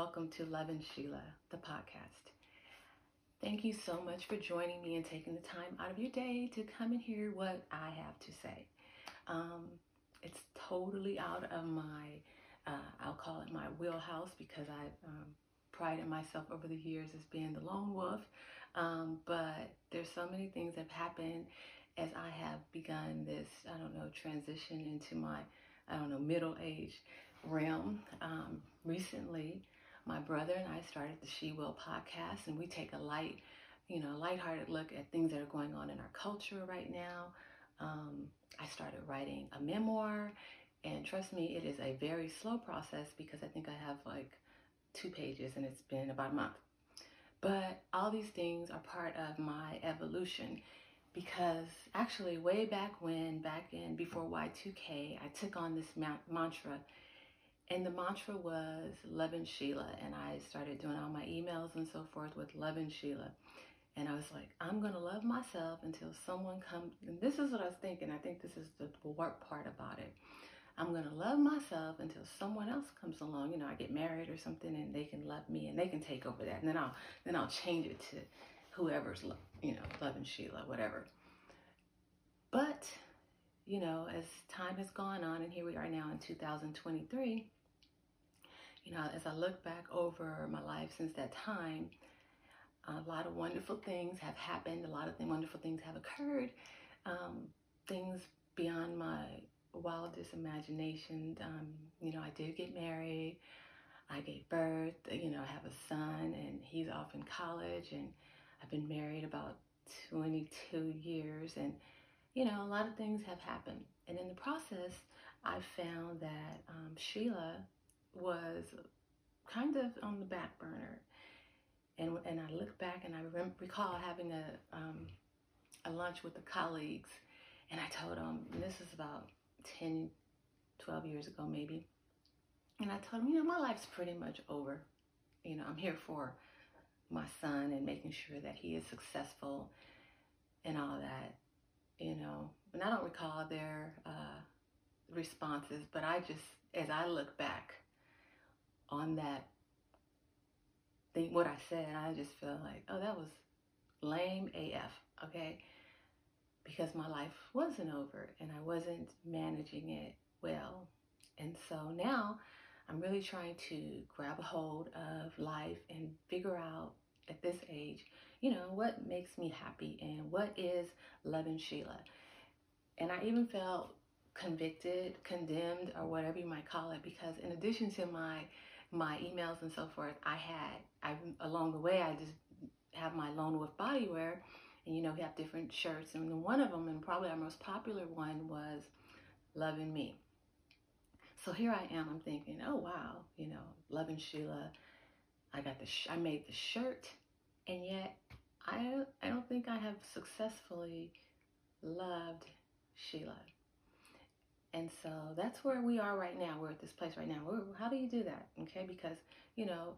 welcome to Lovin' Sheila, the podcast. Thank you so much for joining me and taking the time out of your day to come and hear what I have to say. Um, it's totally out of my, uh, I'll call it my wheelhouse because I've um, prided myself over the years as being the lone wolf. Um, but there's so many things that have happened as I have begun this, I don't know, transition into my, I don't know, middle age realm. Um, recently, my brother and I started the She Will podcast, and we take a light, you know, lighthearted look at things that are going on in our culture right now. Um, I started writing a memoir, and trust me, it is a very slow process because I think I have like two pages and it's been about a month. But all these things are part of my evolution because actually, way back when, back in before Y2K, I took on this mantra and the mantra was Lovin' Sheila. And I started doing all my emails and so forth with Lovin' Sheila. And I was like, I'm going to love myself until someone comes. And this is what I was thinking. I think this is the work part about it. I'm going to love myself until someone else comes along. You know, I get married or something and they can love me and they can take over that. And then I'll, then I'll change it to whoever's, you know, loving Sheila, whatever. But, you know, as time has gone on and here we are now in 2023, you know, as I look back over my life since that time, a lot of wonderful things have happened. A lot of wonderful things have occurred. Um, things beyond my wildest imagination. Um, you know, I did get married. I gave birth. You know, I have a son, and he's off in college, and I've been married about 22 years, and you know, a lot of things have happened. And in the process, I found that um, Sheila was kind of on the back burner. And, and I look back and I rem- recall having a, um, a lunch with the colleagues, and I told them, this is about 10, 12 years ago, maybe. And I told them, you know, my life's pretty much over. You know, I'm here for my son and making sure that he is successful and all that, you know. And I don't recall their uh, responses, but I just, as I look back, on that thing, what I said, I just feel like, oh, that was lame AF, okay? Because my life wasn't over and I wasn't managing it well. And so now I'm really trying to grab a hold of life and figure out at this age, you know, what makes me happy and what is loving Sheila. And I even felt convicted, condemned, or whatever you might call it, because in addition to my my emails and so forth, I had, I along the way, I just have my Lone Wolf bodywear, and you know, we have different shirts, and one of them, and probably our most popular one, was Loving Me. So here I am, I'm thinking, oh wow, you know, Loving Sheila. I got the, I made the shirt, and yet I, I don't think I have successfully loved Sheila. And so that's where we are right now. We're at this place right now. How do you do that? Okay, because you know,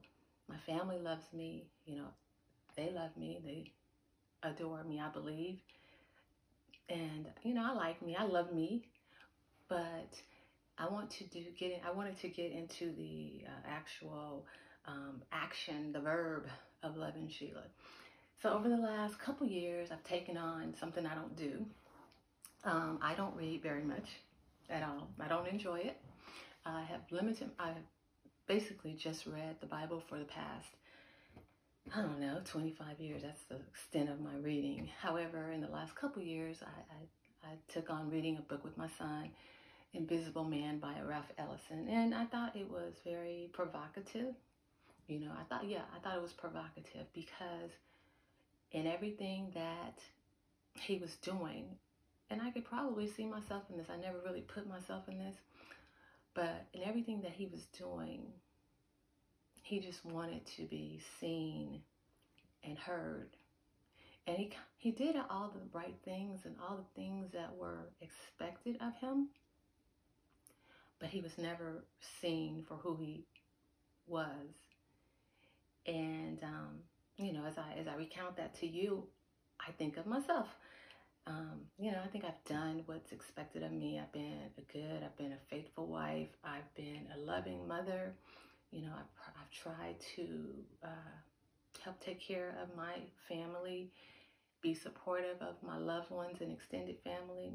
my family loves me. You know, they love me. They adore me. I believe, and you know, I like me. I love me, but I want to do get in. I wanted to get into the uh, actual um, action, the verb of loving Sheila. So over the last couple years, I've taken on something I don't do. Um, I don't read very much at all. I don't enjoy it. I have limited, I basically just read the Bible for the past, I don't know, 25 years. That's the extent of my reading. However, in the last couple years, I, I, I took on reading a book with my son, Invisible Man by Ralph Ellison. And I thought it was very provocative. You know, I thought, yeah, I thought it was provocative because in everything that he was doing, and I could probably see myself in this. I never really put myself in this. But in everything that he was doing, he just wanted to be seen and heard. And he, he did all the right things and all the things that were expected of him. But he was never seen for who he was. And, um, you know, as I, as I recount that to you, I think of myself um, you know, I think I've done what's expected of me. I've been a good, I've been a faithful wife, I've been a loving mother, You know, I've, I've tried to uh, help take care of my family, be supportive of my loved ones and extended family,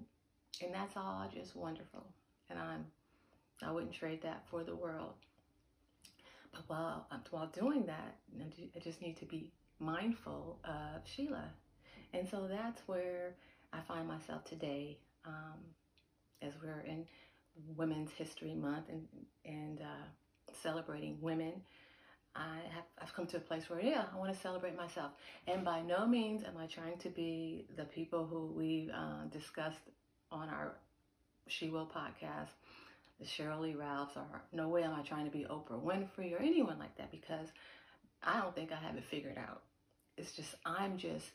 and that's all just wonderful. And I'm I wouldn't trade that for the world. But while while doing that, I just need to be mindful of Sheila, and so that's where I find myself today, um, as we're in Women's History Month and and uh, celebrating women. I have I've come to a place where yeah I want to celebrate myself, and by no means am I trying to be the people who we uh, discussed on our She Will podcast, the Sheryl Lee Ralphs, or no way am I trying to be Oprah Winfrey or anyone like that because I don't think I have it figured out. It's just I'm just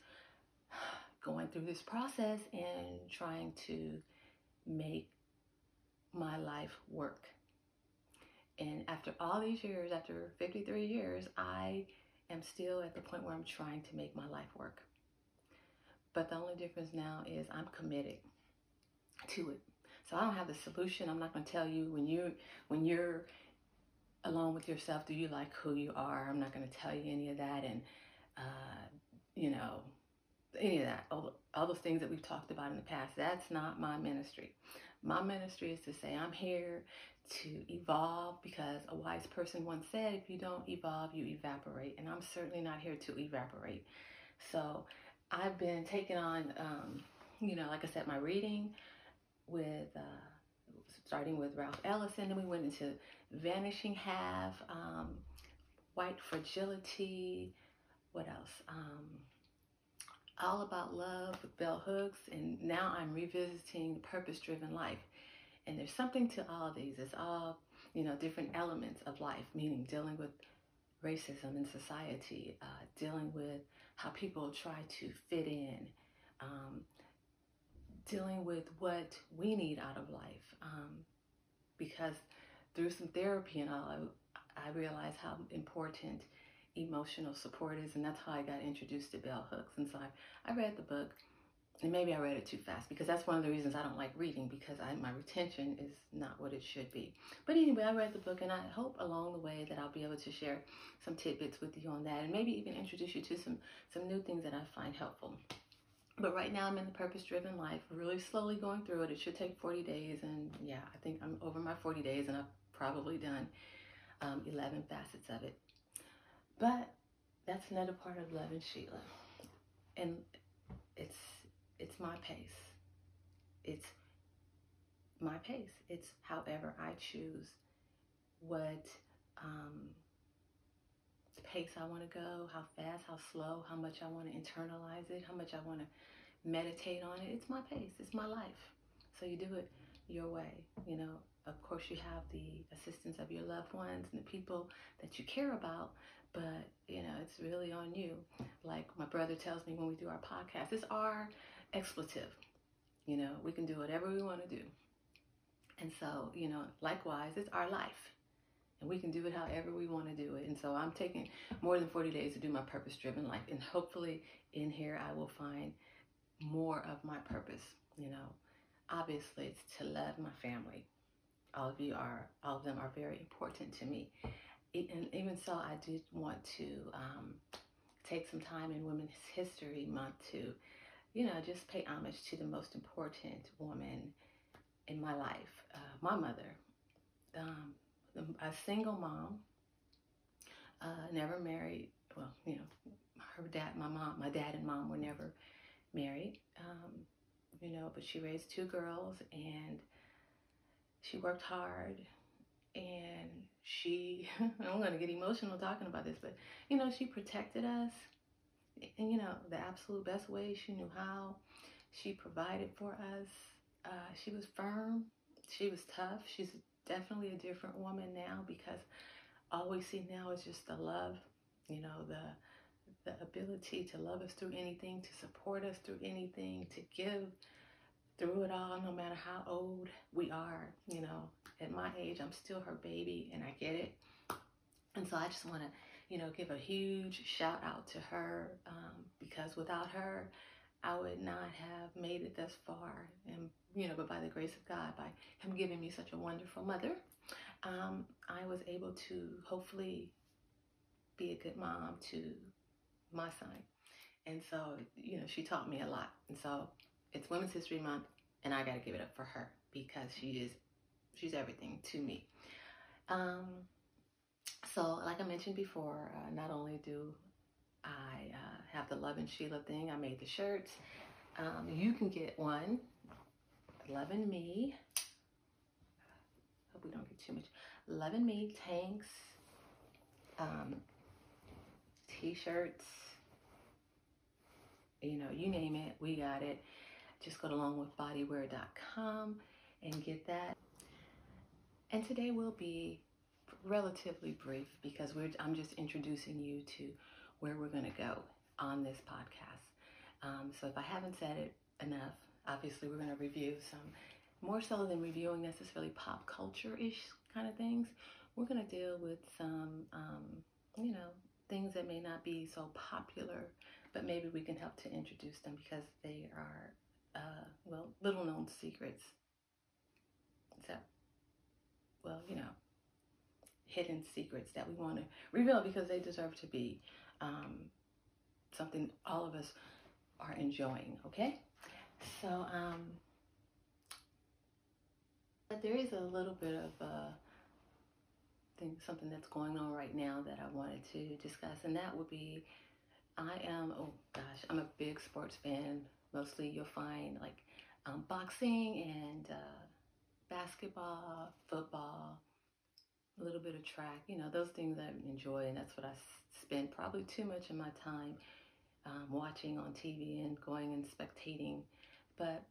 going through this process and trying to make my life work. And after all these years, after 53 years, I am still at the point where I'm trying to make my life work. But the only difference now is I'm committed to it. So I don't have the solution. I'm not going to tell you when you when you're alone with yourself, do you like who you are? I'm not going to tell you any of that and uh, you know any of that. All, those things that we've talked about in the past. That's not my ministry. My ministry is to say I'm here to evolve because a wise person once said, if you don't evolve, you evaporate. And I'm certainly not here to evaporate. So I've been taking on, um, you know, like I said, my reading with, uh, starting with Ralph Ellison, and we went into Vanishing Half, um, White Fragility, what else? Um, all About Love with Bell Hooks, and now I'm revisiting Purpose Driven Life. And there's something to all these. It's all, you know, different elements of life, meaning dealing with racism in society, uh, dealing with how people try to fit in, um, dealing with what we need out of life. Um, because through some therapy and all, I, I realized how important emotional support is, and that's how I got introduced to bell hooks. And so I, I read the book, and maybe I read it too fast because that's one of the reasons I don't like reading because I, my retention is not what it should be. But anyway, I read the book, and I hope along the way that I'll be able to share some tidbits with you on that, and maybe even introduce you to some some new things that I find helpful. But right now I'm in the purpose driven life, really slowly going through it. It should take 40 days. And yeah, I think I'm over my 40 days and I've probably done um, 11 facets of it. But that's another part of loving Sheila. And it's it's my pace. It's my pace. It's however I choose what um, pace I want to go, how fast, how slow, how much I want to internalize it, how much I want to meditate on it. It's my pace. It's my life. So you do it your way. You know, of course, you have the assistance of your loved ones and the people that you care about, but you know it's really on you. Like my brother tells me when we do our podcast it's our expletive. You know we can do whatever we want to do. And so you know likewise it's our life. And we can do it however we want to do it. And so i'm taking more than 40 days to do my purpose driven life. And hopefully in here i will find more of my purpose. You know obviously it's to love my family all of you are all of them are very important to me and even so, I did want to um, take some time in Women's History Month to, you know, just pay homage to the most important woman in my life, uh, my mother. Um, a single mom, uh, never married. Well, you know, her dad, my mom, my dad and mom were never married. Um, you know, but she raised two girls and she worked hard and she i'm going to get emotional talking about this but you know she protected us and you know the absolute best way she knew how. She provided for us. Uh, she was firm. She was tough. She's definitely a different woman now because all we see now is just the love you know the the ability to love us through anything to support us through anything to give through it all no matter how old we are you know at my age, I'm still her baby and I get it. And so I just want to, you know, give a huge shout out to her um, because without her, I would not have made it thus far. And, you know, but by the grace of God, by Him giving me such a wonderful mother um, I was able to hopefully be a good mom to my son. And so, you know, she taught me a lot. And so it's Women's History Month, and I got to give it up for her because she is, she's everything to me. Um, so, like I mentioned before, uh, not only do I uh, have the Lovin' Sheila thing, I made the shirts. Um, you can get one, Loving Me. Hope we don't get too much. Loving Me tanks, um, t-shirts, you know, you name it, we got it. Just go to lonewolfbodywear.com and get that. And today will be relatively brief because we're I'm just introducing you to where we're going to go on this podcast. Um, so if I haven't said it enough, obviously we're going to review some more so than reviewing necessarily pop culture-ish kind of things. We're going to deal with some, um, you know, things that may not be so popular, but maybe we can help to introduce them because they are, uh, well, little known secrets. So, well, you know, hidden secrets that we want to reveal because they deserve to be um, something all of us are enjoying, okay? So, um, but there is a little bit of uh, thing, something that's going on right now that I wanted to discuss, and that would be I am, oh gosh, I'm a big sports fan. Mostly you'll find like um, boxing and uh, basketball, football, a little bit of track, you know, those things I enjoy, and that's what I spend probably too much of my time um, watching on TV and going and spectating. But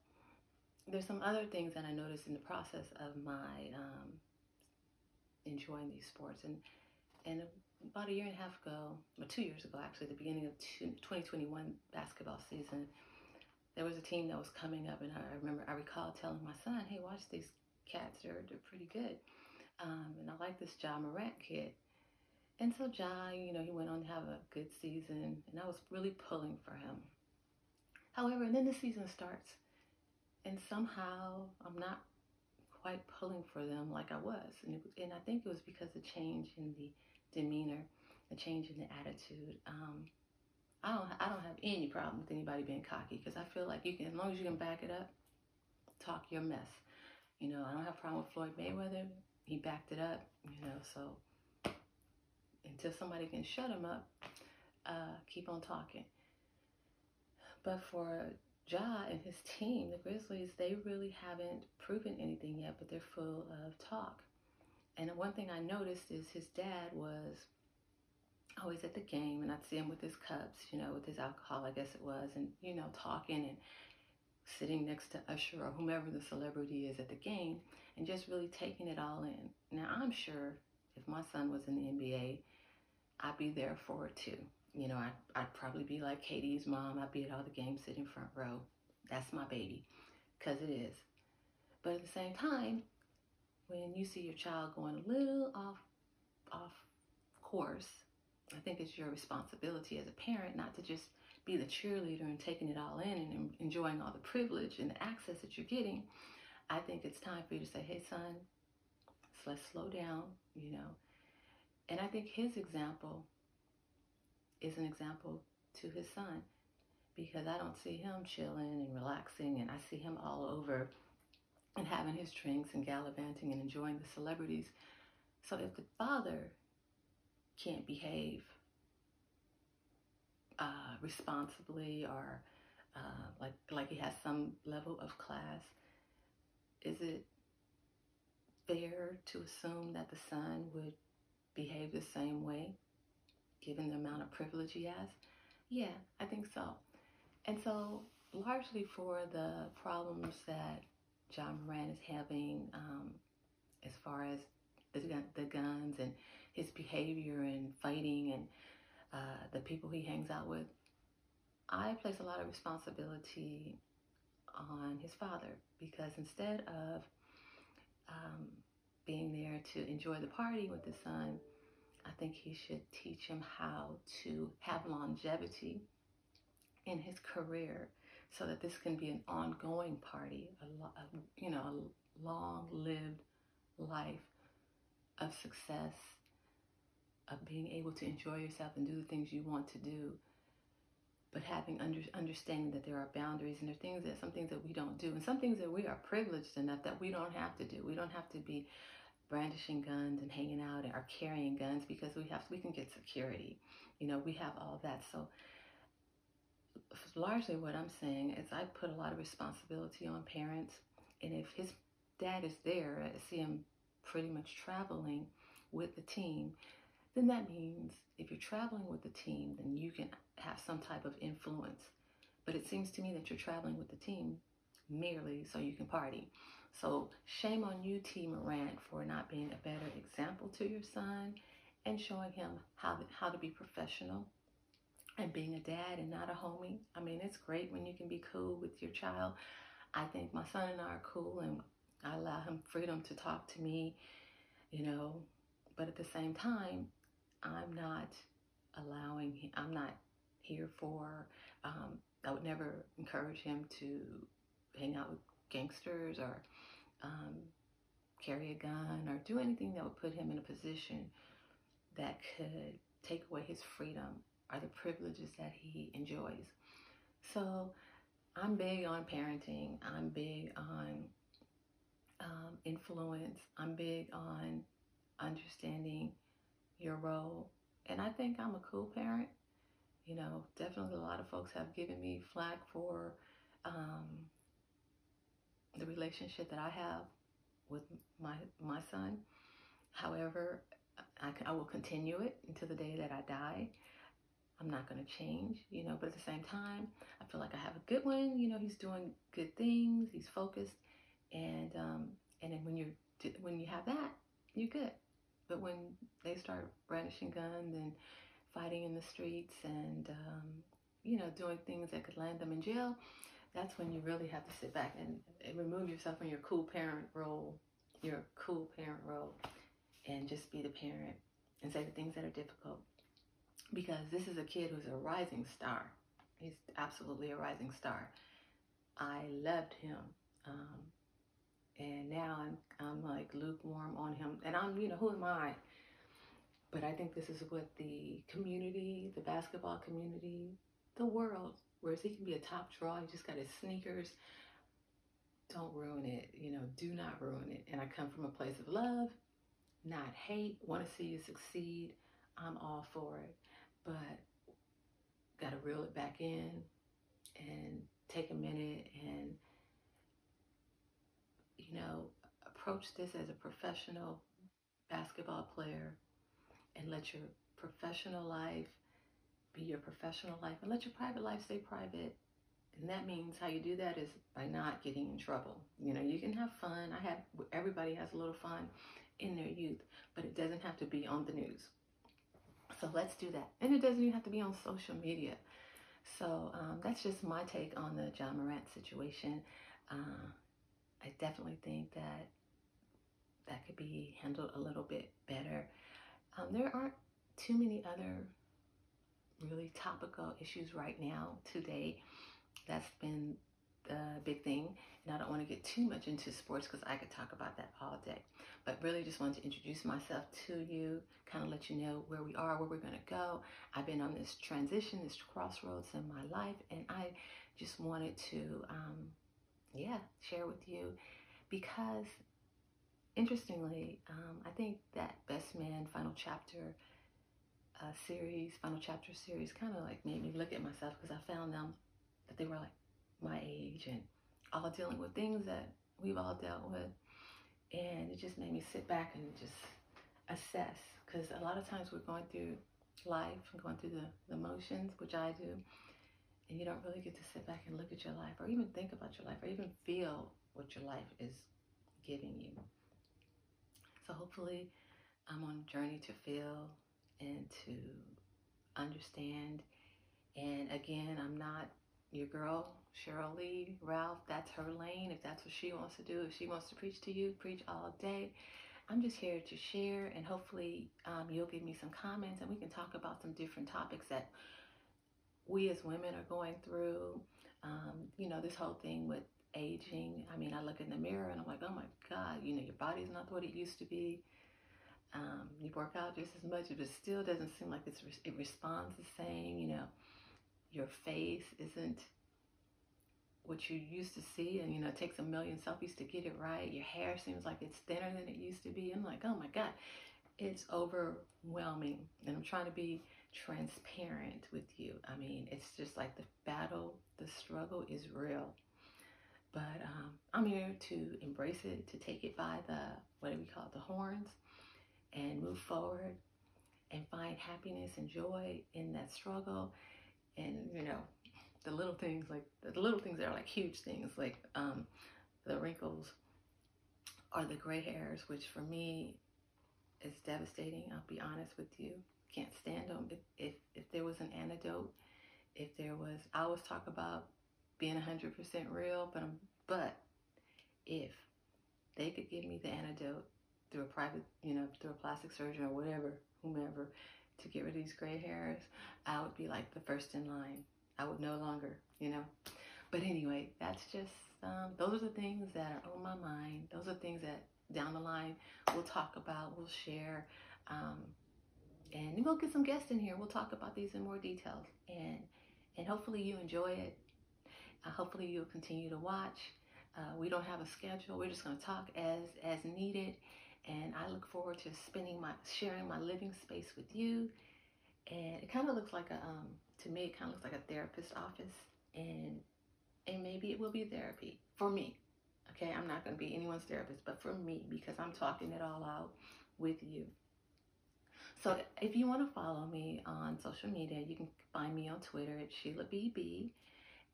there's some other things that I noticed in the process of my um, enjoying these sports. And and about a year and a half ago, or two years ago actually, the beginning of 2021 basketball season, there was a team that was coming up, and I remember I recall telling my son, "Hey, watch these cats; they're they're pretty good." Um, and I like this Ja Morant kid. And so Ja, you know, he went on to have a good season, and I was really pulling for him. However, and then the season starts, and somehow I'm not quite pulling for them like I was. And, it, and I think it was because the change in the demeanor, the change in the attitude. Um, I don't, I don't have any problem with anybody being cocky because I feel like you can, as long as you can back it up, talk your mess. You know, I don't have a problem with Floyd Mayweather. He backed it up, you know, so until somebody can shut him up, uh, keep on talking. But for Ja and his team, the Grizzlies, they really haven't proven anything yet, but they're full of talk. And one thing I noticed is his dad was Oh, always at the game, and I'd see him with his cups, you know, with his alcohol, I guess it was, and, you know, talking and sitting next to Usher or whomever the celebrity is at the game, and just really taking it all in. Now, I'm sure if my son was in the NBA, I'd be there for it too. You know, I'd, I'd probably be like KD's mom. I'd be at all the games sitting front row. That's my baby, because it is. But at the same time, when you see your child going a little off, off course, I think it's your responsibility as a parent not to just be the cheerleader and taking it all in and enjoying all the privilege and the access that you're getting. I think it's time for you to say, hey, son, so let's slow down, you know. And I think his example is an example to his son because I don't see him chilling and relaxing and I see him all over and having his drinks and gallivanting and enjoying the celebrities. So if the father can't behave uh, responsibly or uh, like like he has some level of class, is it fair to assume that the son would behave the same way? given the amount of privilege he has? Yeah, I think so. And so, largely for the problems that Ja Morant is having um, as far as the, the guns and his behavior and fighting and uh, the people he hangs out with, I place a lot of responsibility on his father because instead of um, being there to enjoy the party with his son, I think he should teach him how to have longevity in his career so that this can be an ongoing party, a, a you know, a long-lived life of success, of being able to enjoy yourself and do the things you want to do, but having under, understanding that there are boundaries and there are things that some things that we don't do and some things that we are privileged enough that we don't have to do. We don't have to be brandishing guns and hanging out or carrying guns because we have we can get security. You know, we have all that. So largely what I'm saying is I put a lot of responsibility on parents and if his dad is there, I see him pretty much traveling with the team, then that means if you're traveling with the team, then you can have some type of influence. But it seems to me that you're traveling with the team merely so you can party. So shame on you, T. Morant, for not being a better example to your son and showing him how how to be professional and being a dad and not a homie. I mean, it's great when you can be cool with your child. I think my son and I are cool and I allow him freedom to talk to me, you know, but at the same time, I'm not allowing him, I'm not here for, um, I would never encourage him to hang out with gangsters or um, carry a gun or do anything that would put him in a position that could take away his freedom or the privileges that he enjoys. So I'm big on parenting. I'm big on um, influence. I'm big on understanding your role. And I think I'm a cool parent. You know, definitely a lot of folks have given me flack for um, the relationship that I have with my my son. However, I, I will continue it until the day that I die. I'm not going to change, you know, but at the same time, I feel like I have a good one. You know, he's doing good things. He's focused. And, um, and then when you're, when you have that, you're good. But when they start brandishing guns and fighting in the streets and, um, you know, doing things that could land them in jail, that's when you really have to sit back and, and remove yourself from your cool parent role, your cool parent role, and just be the parent and say the things that are difficult because this is a kid who's a rising star. He's absolutely a rising star. I loved him. Um, and now I'm, I'm like lukewarm on him. And I'm, you know, who am I? But I think this is what the community, the basketball community, the world, whereas he can be a top draw, he just got his sneakers. Don't ruin it, you know, do not ruin it. And I come from a place of love, not hate, want to see you succeed. I'm all for it but got to reel it back in and take a minute and, you know, approach this as a professional basketball player and let your professional life be your professional life and let your private life stay private. And that means how you do that is by not getting in trouble. You know, you can have fun. I have, everybody has a little fun in their youth, but it doesn't have to be on the news. So let's do that. And it doesn't even have to be on social media. So um, that's just my take on the Ja Morant situation. Uh, I definitely think that that could be handled a little bit better. Um, there aren't too many other really topical issues right now today. That's been the big thing. And I don't want to get too much into sports because I could talk about that all day. But really just wanted to introduce myself to you, kind of let you know where we are, where we're going to go. I've been on this transition, this crossroads in my life, and I just wanted to, um, yeah, share with you because interestingly, um, I think that Best Man Final Chapter uh, series, Final Chapter series, kind of like made me look at myself because I found them that they were like my age and all dealing with things that we've all dealt with. And it just made me sit back and just assess because a lot of times we're going through life and going through the, the motions, which I do, and you don't really get to sit back and look at your life or even think about your life or even feel what your life is giving you. So hopefully I'm on a journey to feel and to understand. And again, I'm not your girl, Sheryl Lee, Ralph, that's her lane. If that's what she wants to do, if she wants to preach to you, preach all day. I'm just here to share and hopefully um, you'll give me some comments and we can talk about some different topics that we as women are going through. Um, you know, this whole thing with aging. I mean, I look in the mirror and I'm like, oh my God, you know, your body's not what it used to be. Um, you work out just as much, but it still doesn't seem like it's it responds the same. You know, your face isn't what you used to see, and you know, it takes a million selfies to get it right. Your hair seems like it's thinner than it used to be. I'm like, oh my god, it's overwhelming, and I'm trying to be transparent with you. I mean, it's just like the battle, the struggle is real. But um, I'm here to embrace it, to take it by the, what do we call it, the horns, and move forward and find happiness and joy in that struggle. And, you know, the little things, like the little things that are like huge things, like um, the wrinkles or the gray hairs, which for me is devastating. I'll be honest with you. Can't stand them. If, if, if there was an antidote, if there was, I always talk about being 100% real, but I'm, but if they could give me the antidote through a private, you know, through a plastic surgeon or whatever, whomever, to get rid of these gray hairs, I would be like the first in line. I would no longer, you know. But anyway, that's just, um, those are the things that are on my mind. Those are things that down the line we'll talk about, we'll share. Um, and we'll get some guests in here. We'll talk about these in more details. And, and hopefully you enjoy it. Uh, hopefully you'll continue to watch. Uh, we don't have a schedule. We're just going to talk as as needed, and I look forward to spending my sharing my living space with you. And it kind of looks like a um, to me, it kind of looks like a therapist office, and and maybe it will be therapy for me. Okay, I'm not going to be anyone's therapist, but for me because I'm talking it all out with you. So if you want to follow me on social media, you can find me on Twitter at Sheila BB.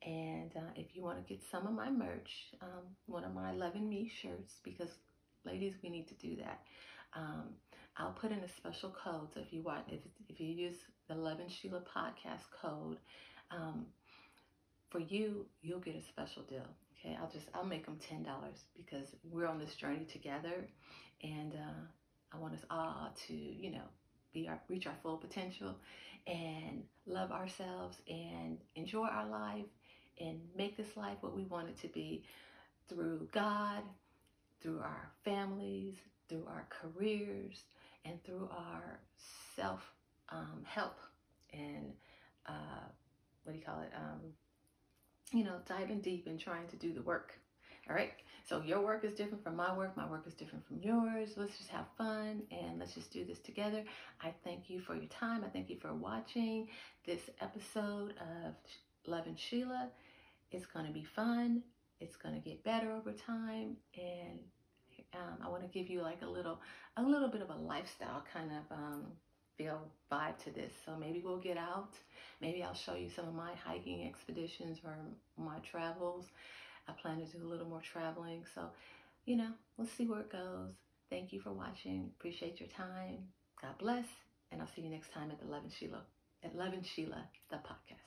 And uh, if you want to get some of my merch, um, one of my Loving Me shirts, because ladies, we need to do that. Um, I'll put in a special code. So if you want, if, if you use the Loving Sheila podcast code, um, for you, you'll get a special deal. Okay, I'll just I'll make them ten dollars because we're on this journey together, and uh, I want us all to you know be our reach our full potential, and love ourselves and enjoy our life and make this life what we want it to be through God, through our families, through our careers, and through our self um, help and uh, what do you call it? Um, you know, diving deep and trying to do the work. All right. So your work is different from my work. My work is different from yours. Let's just have fun and let's just do this together. I thank you for your time. I thank you for watching this episode of Lovin' Sheila. It's going to be fun. It's going to get better over time. And um, I want to give you like a little, a little bit of a lifestyle kind of um, feel vibe to this. So maybe we'll get out. Maybe I'll show you some of my hiking expeditions or my travels. I plan to do a little more traveling. So, you know, we'll see where it goes. Thank you for watching. Appreciate your time. God bless. And I'll see you next time at the Loving Sheila, at Loving Sheila, the podcast.